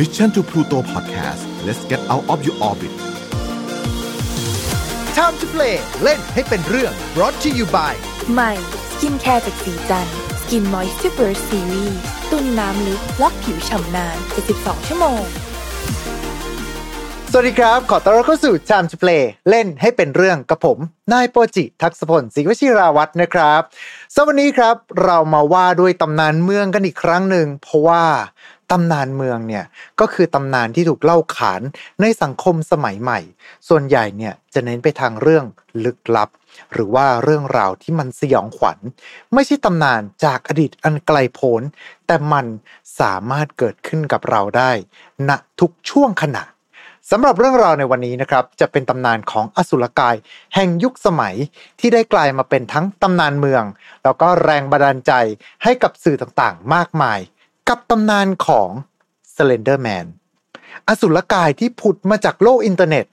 Mission to Pluto Podcast let's get out of your orbit Time to play เล่นให้เป็นเรื่อง brought to you by ใหม่ skincare จากศรีจันทร์ Skin Moisture Series ตุนน้ำลึกล็อกผิวฉ่ำนาน72ชั่วโมงสวัสดีครับ ขอต้อนรับเข้าสู่ Time to Play เล่นให้เป็นเรื่องกับผม นายโปจิ ทักษพลศรีวชิราวัฒน์นะครับสวันนี้ครับ เรามาว่าด้วยตำนานเมืองกันอีกครั้งหนึ่ง เพราะว่า ตำนานเมืองเนี่ยก็คือตำนานที่ถูกเล่าขานในสังคมสมัยใหม่ ส่วนใหญ่เนี่ยจะเน้นไปทางเรื่องลึกลับ หรือว่าเรื่องราวที่มันสยองขวัญ ไม่ใช่ตำนานจากอดีตอันไกลโพ้นแต่มันสามารถเกิดขึ้นกับเราได้ณทุกช่วงขณะสำหรับเรื่องราวในวันนี้นะครับ จะเป็นตำนานของอสุรกาย แห่งยุคสมัยที่ได้กลายมาเป็นทั้งตำนานเมือง แล้วก็แรงบันดาลใจให้กับสื่อต่างๆ มากมาย กับตำนานของ Slender Man อสุรกายที่ผุดมาจากโลกอินเทอร์เน็ต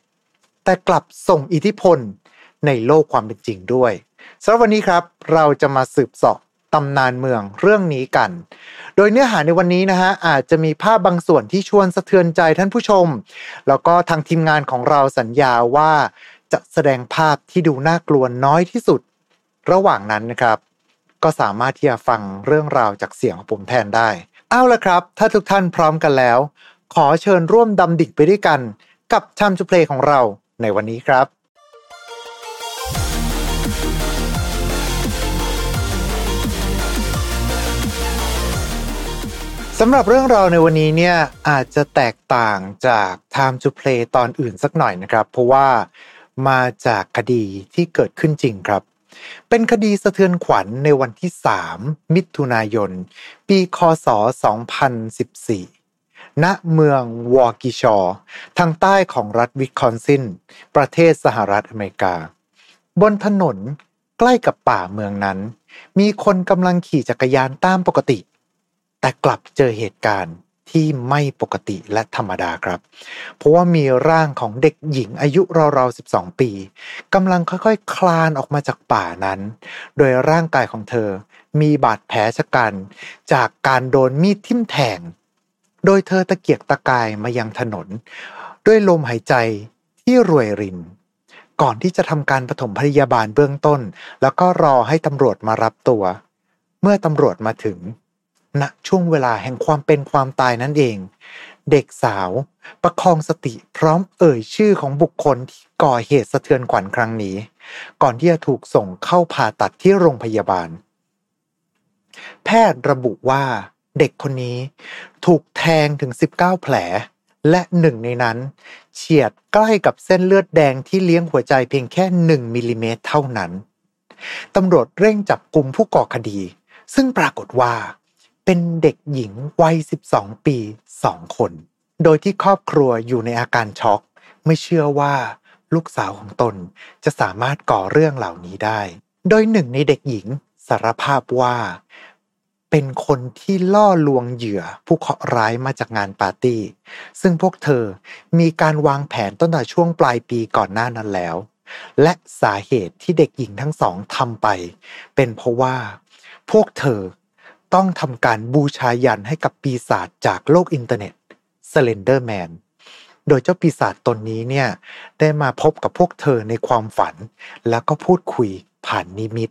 แต่กลับส่งอิทธิพลในโลกความเป็นจริงด้วยสำหรับวันนี้ครับเราจะมาสืบสอบตำนานเมืองเรื่องนี้กัน โดยเนื้อหาในวันนี้นะฮะอาจจะมีภาพบางส่วนที่ชวนสะเทือนใจท่านผู้ชม แล้วก็ทางทีมงานของเราสัญญาว่าจะแสดงภาพที่ดูน่ากลัวน้อยที่สุด ระหว่างนั้นนะครับ ก็สามารถที่จะฟังเรื่องราวจากเสียงของผมแทนได้ เอาละครับ ถ้าทุกท่านพร้อมกันแล้ว ขอเชิญร่วมดำดิ่งไปด้วยกัน กับ Time to Play ของเราในวันนี้ครับ สำหรับเรื่องราวในวันนี้เนี่ยอาจจะแตกต่างจาก Time to Play ตอนอื่นสักหน่อยนะครับ เพราะว่ามาจากคดีที่เกิดขึ้นจริงครับ เป็นคดีสะเทือนขวัญในวันที่ 3 มิถุนายน ปีคศ 2014 ณ เมืองวอร์กิชอ ทางใต้ของรัฐวิสคอนซิน ประเทศสหรัฐอเมริกา บนถนนใกล้กับป่าเมืองนั้น มีคนกำลังขี่จักรยานตามปกติ แต่กลับเจอเหตุการณ์ ที่ไม่ปกติและธรรมดาครับ เพราะว่ามีร่างของเด็กหญิงอายุราวๆ 12 ปีกำลังค่อยๆคลานออกมาจากป่านั้น โดยร่างกายของเธอมีบาดแผลชะกัน จากการโดนมีดทิ่มแทง โดยเธอตะเกียกตะกายมายังถนน ด้วยลมหายใจที่รวยริน ก่อนที่จะทำการปฐมพยาบาลเบื้องต้น แล้วก็รอให้ตำรวจมารับตัว เมื่อตำรวจมาถึง ณช่วงเวลาแห่งความเป็นความตายนั่นเอง เด็กสาวประคองสติพร้อมเอ่ยชื่อของบุคคลที่ก่อเหตุสะเทือนขวัญครั้งนี้ ก่อนที่จะถูกส่งเข้าผ่าตัดที่โรงพยาบาล แพทย์ระบุว่าเด็กคนนี้ถูกแทงถึง 19 แผล และหนึ่งในนั้น เฉียดใกล้กับเส้นเลือดแดงที่เลี้ยงหัวใจเพียงแค่ 1มิลลิเมตรเท่านั้น ตำรวจเร่งจับกลุ่มผู้ก่อคดี ซึ่งปรากฏว่า เป็นเด็กหญิงวัย 12 ปี 2 คน โดยที่ครอบครัวอยู่ในอาการช็อก ไม่เชื่อว่าลูกสาวของตนจะสามารถก่อเรื่องเหล่านี้ได้ โดยหนึ่งในเด็กหญิงสารภาพว่า เป็นคนที่ล่อลวงเหยื่อผู้เคราะห์ร้ายมาจากงานปาร์ตี้ ซึ่งพวกเธอมีการวางแผนตั้งแต่ช่วงปลายปีก่อนหน้านั้นแล้ว และสาเหตุที่เด็กหญิงทั้งสองทำไป เป็นเพราะว่า พวกเธอ ต้องทำการบูชายันให้กับปีศาจจากโลกอินเทอร์เน็ต Slender Man โดยเจ้าปีศาจตนนี้เนี่ยได้มาพบกับพวกเธอในความฝัน แล้วก็พูดคุยผ่านนิมิต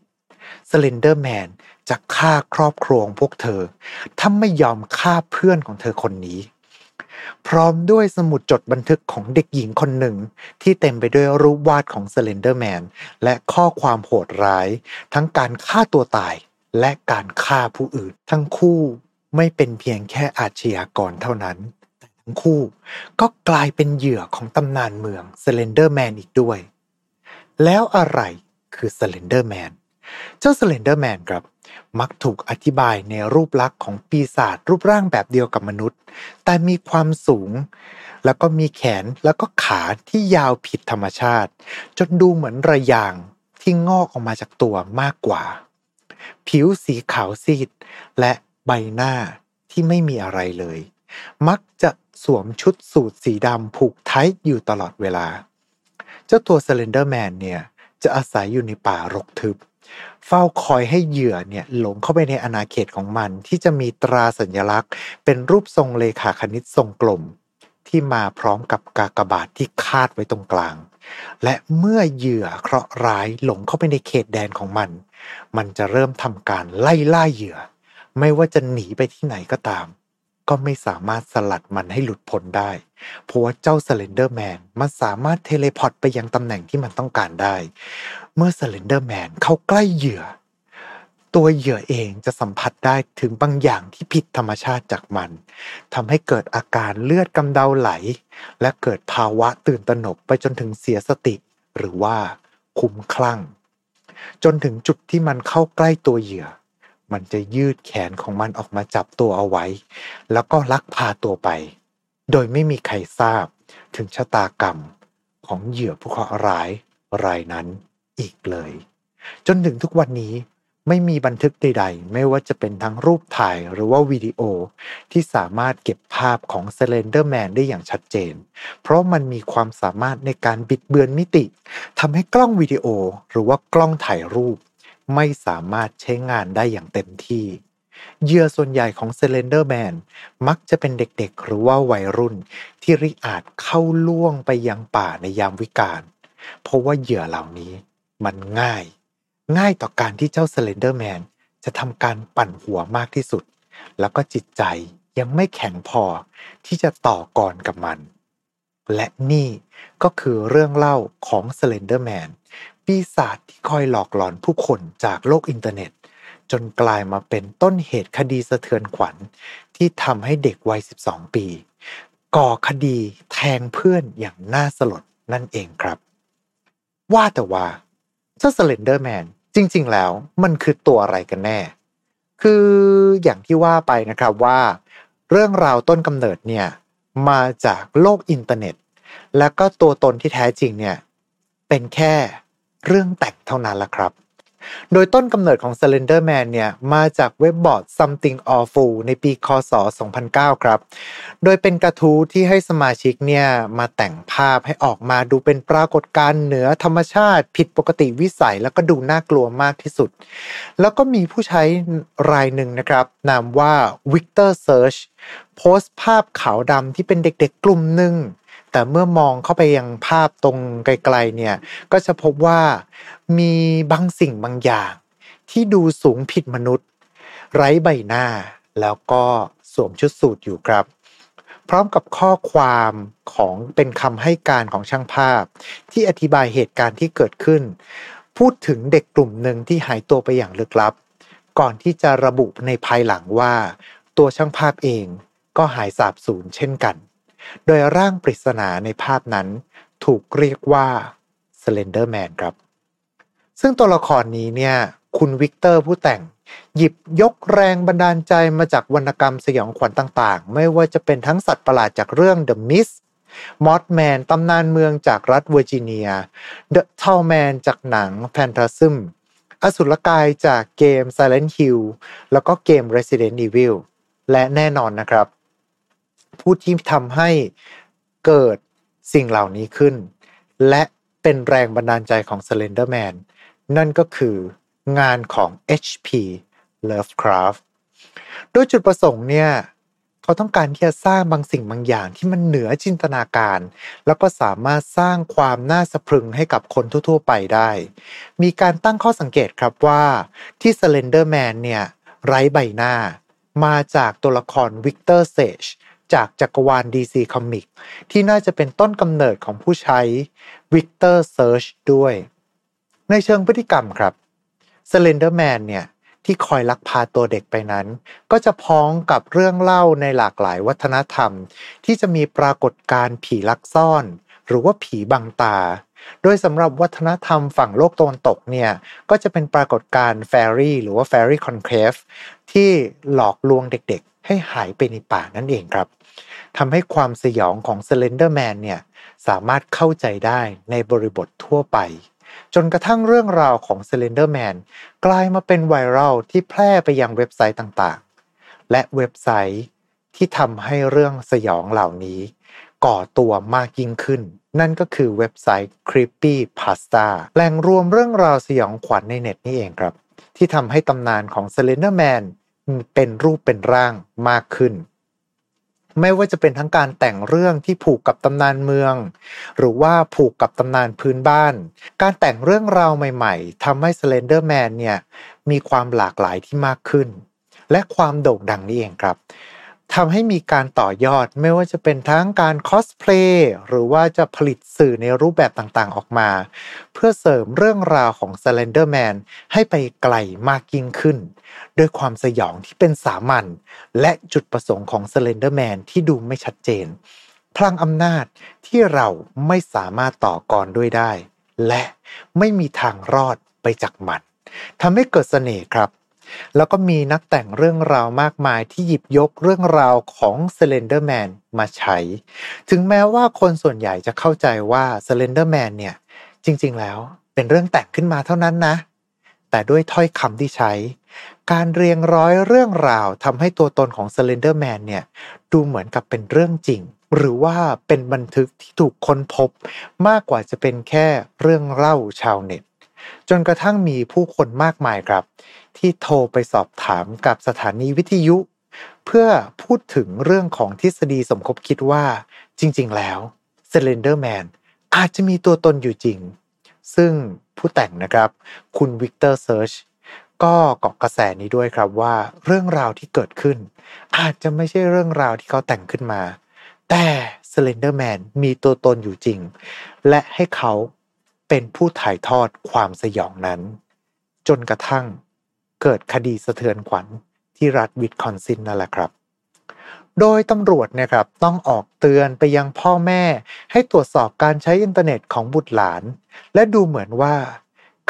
Slender Man จะฆ่าครอบครัวของพวกเธอ ถ้าไม่ยอมฆ่าเพื่อนของเธอคนนี้ พร้อมด้วยสมุดจดบันทึกของเด็กหญิงคนหนึ่ง ที่เต็มไปด้วยรูปวาดของ Slender Man และข้อความโหดร้าย ทั้งการฆ่าตัวตาย และการฆ่าผู้อื่น ทั้งคู่ไม่เป็นเพียงแค่อาชญากรเท่านั้นแต่ทั้งคู่ก็กลายเป็นเหยื่อของตำนานเมือง Slender Man อีกด้วย แล้วอะไรคือ Slender Man เจ้า Slender Man ครับ มักถูกอธิบายในรูปลักษณ์ของปีศาจรูปร่างแบบเดียวกับมนุษย์ แต่มีความสูง แล้วก็มีแขนแล้วก็ขาที่ยาวผิดธรรมชาติ จนดูเหมือนระยางที่งอกออกมาจากตัวมากกว่า ผิวสีขาวซีด และใบหน้าที่ไม่มีอะไรเลย มักจะสวมชุดสูทสีดำผูกไทท์อยู่ตลอดเวลา เจ้าตัว Slender Man เนี่ยจะอาศัยอยู่ในป่ารกทึบ เฝ้าคอยให้เหยื่อเนี่ยหลงเข้าไปในอาณาเขตของมัน ที่จะมีตราสัญลักษณ์ เป็นรูปทรงเลขาคณิตทรงกลม ที่มาพร้อมกับกากบาทที่คาดไว้ตรงกลาง และเมื่อเหยื่อเคราะห์ร้ายหลงเข้าไปในเขตแดนของมัน มันจะเริ่มทำการไล่ล่าเหยื่อ ไม่ว่าจะหนีไปที่ไหนก็ตาม ก็ไม่สามารถสลัดมันให้หลุดพ้นได้ เพราะว่าเจ้า Slender Man มันสามารถ teleport ไปยังตำแหน่งที่มันต้องการได้ เมื่อ Slender Man เข้าใกล้เหยื่อ ตัวเหยื่อเองจะสัมผัสได้ถึงบางอย่างที่ผิดธรรมชาติจากมันทำให้เกิดอาการเลือดกำเดาไหล และเกิดภาวะตื่นตระหนกไปจนถึงเสียสติ หรือว่าคุ้มคลั่ง จนถึงจุดที่มันเข้าใกล้ตัวเหยื่อ มันจะยืดแขนของมันออกมาจับตัวเอาไว้ แล้วก็ลักพาตัวไป โดยไม่มีใครทราบถึงชะตากรรมของเหยื่อผู้เคราะห์ร้ายรายนั้นอีกเลย จนถึงทุกวันนี้ ไม่มีบันทึกใดๆ ไม่ว่าจะเป็นทั้งรูปถ่ายหรือว่าวิดีโอ ที่สามารถเก็บภาพของ Slender Man ได้อย่างชัดเจน เพราะมันมีความสามารถในการบิดเบือนมิติทำให้กล้องวิดีโอหรือว่ากล้องถ่ายรูป ไม่สามารถใช้งานได้อย่างเต็มที่เหยื่อส่วนใหญ่ของ Slender Man มักจะเป็นเด็กๆ หรือว่าวัยรุ่น ที่ริอาจเข้าล่วงไปยังป่าในยามวิกาลเพราะว่าเหยื่อเหล่านี้มันง่าย ง่ายต่อการที่เจ้า Slender Man จะทำการปั่นหัวมากที่สุด แล้วก็จิตใจยังไม่แข็งพอที่จะต่อกรกับมัน และนี่ก็คือเรื่องเล่าของ Slender Man ปีศาจที่คอยหลอกหลอนผู้คนจากโลกอินเทอร์เน็ต จนกลายมาเป็นต้นเหตุคดีสะเทือนขวัญ ที่ทำให้เด็กวัย 12 ปี ก่อคดีแทงเพื่อนอย่างน่าสลดนั่นเองครับ ว่าแต่ว่าเจ้า Slender Man จริงๆแล้วมันคือตัวอะไรกันแน่ คืออย่างที่ว่าไปนะครับว่า เรื่องราวต้นกำเนิดเนี่ยมาจากโลกอินเทอร์เน็ต แล้วก็ตัวตนที่แท้จริงเนี่ยเป็นแค่เรื่องแต่งเท่านั้นละครับ โดยต้นกำเนิดของ Slender Man เนี่ยมาจากเว็บบอร์ด Something Awful ในปีคศ 2009 ครับ โดยเป็นกระทู้ที่ให้สมาชิกเนี่ยมาแต่งภาพให้ออกมาดูเป็นปรากฏการณ์เหนือธรรมชาติ ผิดปกติวิสัยแล้วก็ดูน่ากลัวมากที่สุด แล้วก็มีผู้ใช้รายหนึ่งนะครับ นามว่า Victor Search โพสต์ภาพขาวดำที่เป็นเด็กๆกลุ่มหนึ่ง แต่เมื่อมองเข้าไปยังภาพตรงไกลๆเนี่ย ก็จะพบว่ามีบางสิ่งบางอย่าง ที่ดูสูงผิดมนุษย์ ไร้ใบหน้า แล้วก็สวมชุดสูทอยู่ครับ พร้อมกับข้อความของเป็นคำให้การของช่างภาพ ที่อธิบายเหตุการณ์ที่เกิดขึ้น พูดถึงเด็กกลุ่มหนึ่งที่หายตัวไปอย่างลึกลับ ก่อนที่จะระบุในภายหลังว่า ตัวช่างภาพเองก็หายสาบสูญเช่นกัน โดยร่างปริศนาในภาพนั้นถูกเรียกว่า Slender Man ครับ ซึ่งตัวละครนี้เนี่ยคุณวิกเตอร์ผู้แต่ง หยิบยกแรงบันดาลใจมาจากวรรณกรรมสยองขวัญต่างๆ ไม่ว่าจะเป็นทั้งสัตว์ประหลาดจากเรื่อง The Mist Mothman ตำนานเมืองจากรัฐเวอร์จิเนีย The Tall Man จากหนัง Phantasm อสุรกายจากเกม Silent Hill แล้วก็เกม Resident Evil และแน่นอนนะครับ ผู้ที่ทำให้เกิดสิ่งเหล่านี้ขึ้น และเป็นแรงบันดาลใจของ Slender Man นั่นก็คืองานของ H.P. Lovecraft โดยจุดประสงค์เนี่ยเขาต้องการที่จะสร้างบางสิ่งบางอย่างที่มันเหนือจินตนาการ แล้วก็สามารถสร้างความน่าสะพรึงให้กับคนทั่ว ๆ ไปได้ มีการตั้งข้อสังเกตครับว่าที่ Slender Man เนี่ยไร้ใบหน้า มาจากตัวละครวิกเตอร์เซจ จากจักรวาล DC Comic ที่น่าจะเป็นต้นกำเนิดของผู้ใช้ Victor Search ด้วย ในเชิงพฤติกรรมครับ Slender Man เนี่ยที่คอยลักพาตัวเด็กไปนั้น ก็จะพ้องกับเรื่องเล่าในหลากหลายวัฒนธรรม ที่จะมีปรากฏการณ์ผีลักซ่อน หรือว่าผีบังตา โดยสำหรับวัฒนธรรมฝั่งโลกตะวันตกเนี่ย ก็จะเป็นปรากฏการณ์ fairy หรือว่า fairy concave ที่หลอกลวงเด็กๆ ให้หายไปในป่านั่นเองครับทำให้ความสยองของ Slender Man เนี่ยสามารถเข้าใจได้ในบริบททั่วไป จนกระทั่งเรื่องราวของ Slender Man กลายมาเป็นไวรัลที่แพร่ไปยังเว็บไซต์ต่างๆ และเว็บไซต์ที่ทำให้เรื่องสยองเหล่านี้ ก่อตัวมากยิ่งขึ้น นั่นก็คือเว็บไซต์ Creepy Pasta แหล่งรวมเรื่องราวสยองขวัญในเน็ตนี่เองครับ ที่ทำให้ตำนานของ Slender Man เเป็นรูปเป็นร่างมากขึ้น ไม่ว่าจะเป็นทั้งการแต่งเรื่องที่ผูกกับตำนานเมือง หรือว่าผูกกับตำนานพื้นบ้าน การแต่งเรื่องราวใหม่ๆทำให้ Slender Man เนี่ยมีความหลากหลายที่มากขึ้น และความโด่งดังนี่เองครับ ทำให้มีการต่อยอดไม่ว่าจะเป็นทั้งการคอสเพลย์หรือว่าจะผลิตสื่อในรูปแบบต่างๆออกมา เพื่อเสริมเรื่องราวของ Slender Man ให้ไปไกลมากยิ่งขึ้น ด้วยความสยองที่เป็นสามัญและจุดประสงค์ของ Slender Man ที่ดูไม่ชัดเจน พลังอำนาจที่เราไม่สามารถต่อกรด้วยได้ และไม่มีทางรอดไปจากมันทำให้เกิดเสน่ห์ครับ แล้วก็มีนักแต่งเรื่องราวมากมายที่หยิบยกเรื่องราวของ Slender Man มาใช้ ถึงแม้ว่าคนส่วนใหญ่จะเข้าใจว่า Slender Man เนี่ย จริงๆแล้วเป็นเรื่องแต่งขึ้นมาเท่านั้นนะ แต่ด้วยถ้อยคำที่ใช้ การเรียงร้อยเรื่องราวทำให้ตัวตนของ Slender Man เนี่ย ดูเหมือนกับเป็นเรื่องจริง หรือว่าเป็นบันทึกที่ถูกค้นพบ มากกว่าจะเป็นแค่เรื่องเล่าชาวเน็ตจนกระทั่งมีผู้คนมากมายครับ ที่โทรไปสอบถามกับสถานีวิทยุ เพื่อพูดถึงเรื่องของทฤษฎีสมคบคิดว่า จริง ๆ แล้ว Slender Man อาจจะมีตัวตนอยู่จริง ซึ่งผู้แต่งนะครับ คุณวิกเตอร์เซิร์จก็เกาะกระแสนี้ด้วยครับว่าเรื่องราวที่เกิดขึ้น อาจจะไม่ใช่เรื่องราวที่เขาแต่งขึ้นมา แต่ Slender Man มีตัวตนอยู่จริง และให้เขาเป็นผู้ถ่ายทอดความสยองนั้น จนกระทั่ง เกิดคดีสะเทือนขวัญที่รัฐวิสคอนซินนั่นแหละครับ โดยตำรวจเนี่ยครับต้องออกเตือนไปยังพ่อแม่ ให้ตรวจสอบการใช้อินเทอร์เน็ตของบุตรหลาน และดูเหมือนว่า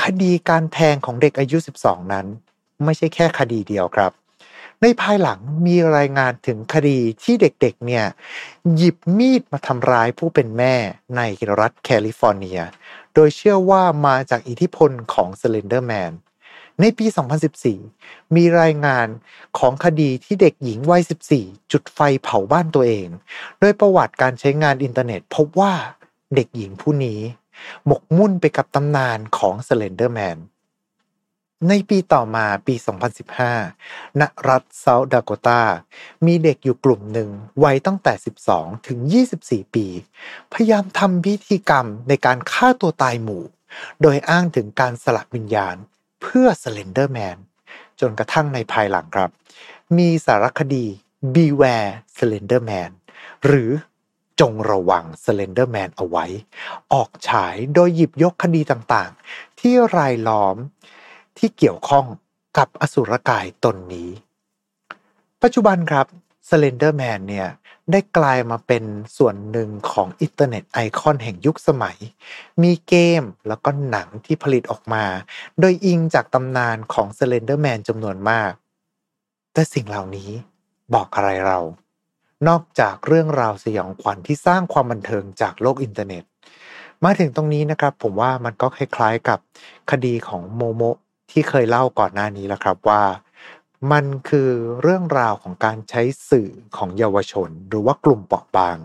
คดีการแทงของเด็กอายุ 12 นั้น ไม่ใช่แค่คดีเดียวครับ ในภายหลังมีรายงานถึงคดีที่เด็กๆเนี่ยหยิบมีดมาทำร้ายผู้เป็นแม่ในรัฐแคลิฟอร์เนีย โดยเชื่อว่ามาจากอิทธิพลของ Slender Man ในปี 2014 มีรายงานของคดีที่เด็กหญิงวัย 14 จุดไฟเผาบ้านตัวเอง โดยประวัติการใช้งานอินเทอร์เน็ต พบว่าเด็กหญิงผู้นี้ หมกมุ่นไปกับตำนานของ Slender Man ในปีต่อมาปี 2015 ณ รัฐเซาท์ดาโกตา มีเด็กอยู่กลุ่มหนึ่งวัยตั้งแต่ 12 ถึง 24 ปี พยายามทำพิธีกรรมในการฆ่าตัวตายหมู่ โดยอ้างถึงการสลับวิญญาณ เพื่อ Slender Man จนกระทั่งในภายหลังครับ มีสารคดี Beware Slender Man หรือจงระวัง Slender Man เอาไว้ ออกฉายโดยหยิบยกคดีต่างๆ ที่รายล้อมที่เกี่ยวข้องกับอสุรกายตนนี้ ปัจจุบันครับ Slender Man เนี่ย ได้กลายมาเป็นส่วนหนึ่งของ Internet icon แห่งยุคสมัย มีเกมแล้วก็หนังที่ผลิตออกมา โดยอิงจากตำนานของ Slender Man จำนวนมาก แต่สิ่งเหล่านี้บอกอะไรเรา นอกจากเรื่องราวสยองขวัญที่สร้างความบันเทิงจากโลกอินเทอร์เน็ต มาถึงตรงนี้นะครับ ผมว่ามันก็คล้ายๆกับคดีของโมโมที่เคยเล่าก่อนหน้านี้แล้วครับว่า มันคือเรื่องราวของการใช้สื่อของเยาวชน หรือว่ากลุ่มเปราะบาง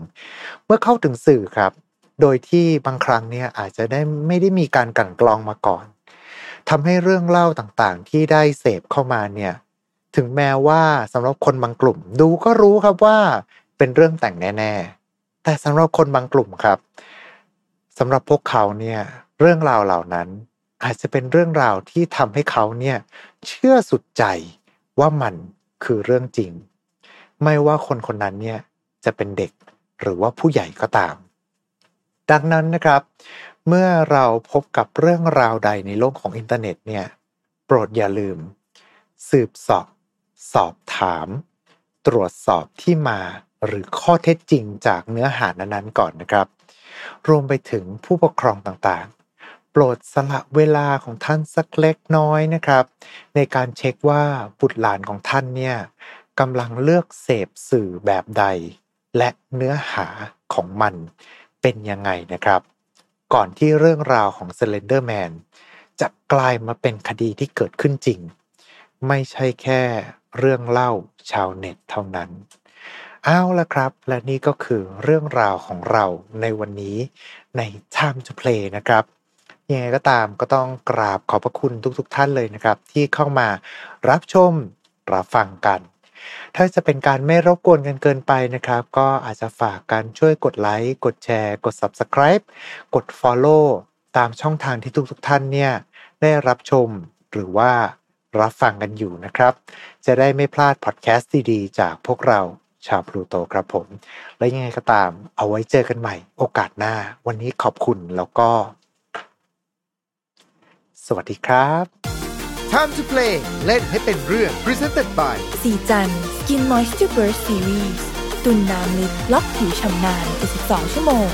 เมื่อเข้าถึงสื่อครับ โดยที่บางครั้งเนี่ยอาจจะได้ไม่ได้มีการกั่นกรองมาก่อนทำให้เรื่องเล่าต่างๆ ที่ได้เสพเข้ามาเนี่ยถึงแม้ว่าสำหรับคนบางกลุ่ม ดูก็รู้ครับว่าเป็นเรื่องแต่งแน่ๆ แต่สำหรับคนบางกลุ่มครับสำหรับพวกเขาเนี่ยเรื่องราวเหล่านั้นอาจจะเป็นเรื่องราวที่ทำให้เขาเนี่ยเชื่อสุดใจ ว่ามันคือเรื่องจริง ไม่ว่าคนคนนั้นเนี่ยจะเป็นเด็กหรือว่าผู้ใหญ่ก็ตาม ดังนั้นนะครับ เมื่อเราพบกับเรื่องราวใดในโลกของอินเทอร์เน็ตเนี่ยโปรดอย่าลืม สืบสอบ สอบถาม ตรวจสอบที่มาหรือข้อเท็จจริงจากเนื้อหานั้นๆก่อนนะครับ รวมไปถึงผู้ปกครองต่างๆ โปรดสละเวลาของท่านสักเล็กน้อยนะครับ ในการเช็คว่าบุตรหลานของท่านเนี่ยกำลังเลือกเสพสื่อแบบใด และเนื้อหาของมันเป็นยังไงนะครับ ก่อนที่เรื่องราวของ Slender Man จะกลายมาเป็นคดีที่เกิดขึ้นจริง ไม่ใช่แค่เรื่องเล่าชาวเน็ตเท่านั้นเอาละครับ และนี่ก็คือเรื่องราวของเราในวันนี้ใน Time to Play นะครับ ยังไงก็ตามก็ต้องกราบขอบพระคุณทุกๆทท่านเลยนะครับ ที่เข้ามารับชมรับฟังกัน ถ้าจะเป็นการไม่รบกวนกันเกินไปนะครับ ก็อาจจะฝากกันช่วยกดไลค์กดแชร์ กด Subscribe กด Follow ตามช่องทางที่ทุกๆทท่านเนี่ยได้รับชมหรือว่ารับฟังกันอยู่นะครับ จะได้ไม่พลาดพอดแคสต์ดีๆจากพวกเราชาวพลูโตครับผม และยังไงก็ตามเอาไว้เจอกันใหม่โอกาสหน้า วันนี้ขอบคุณแล้วก็ สวัสดีครับ Time to play เล่นให้เป็นเรื่อง Presented by สีจัน Skin Moisture Burst Series ตุนน้ำลึกล็อกผิวชำนาน 72 ชั่วโมง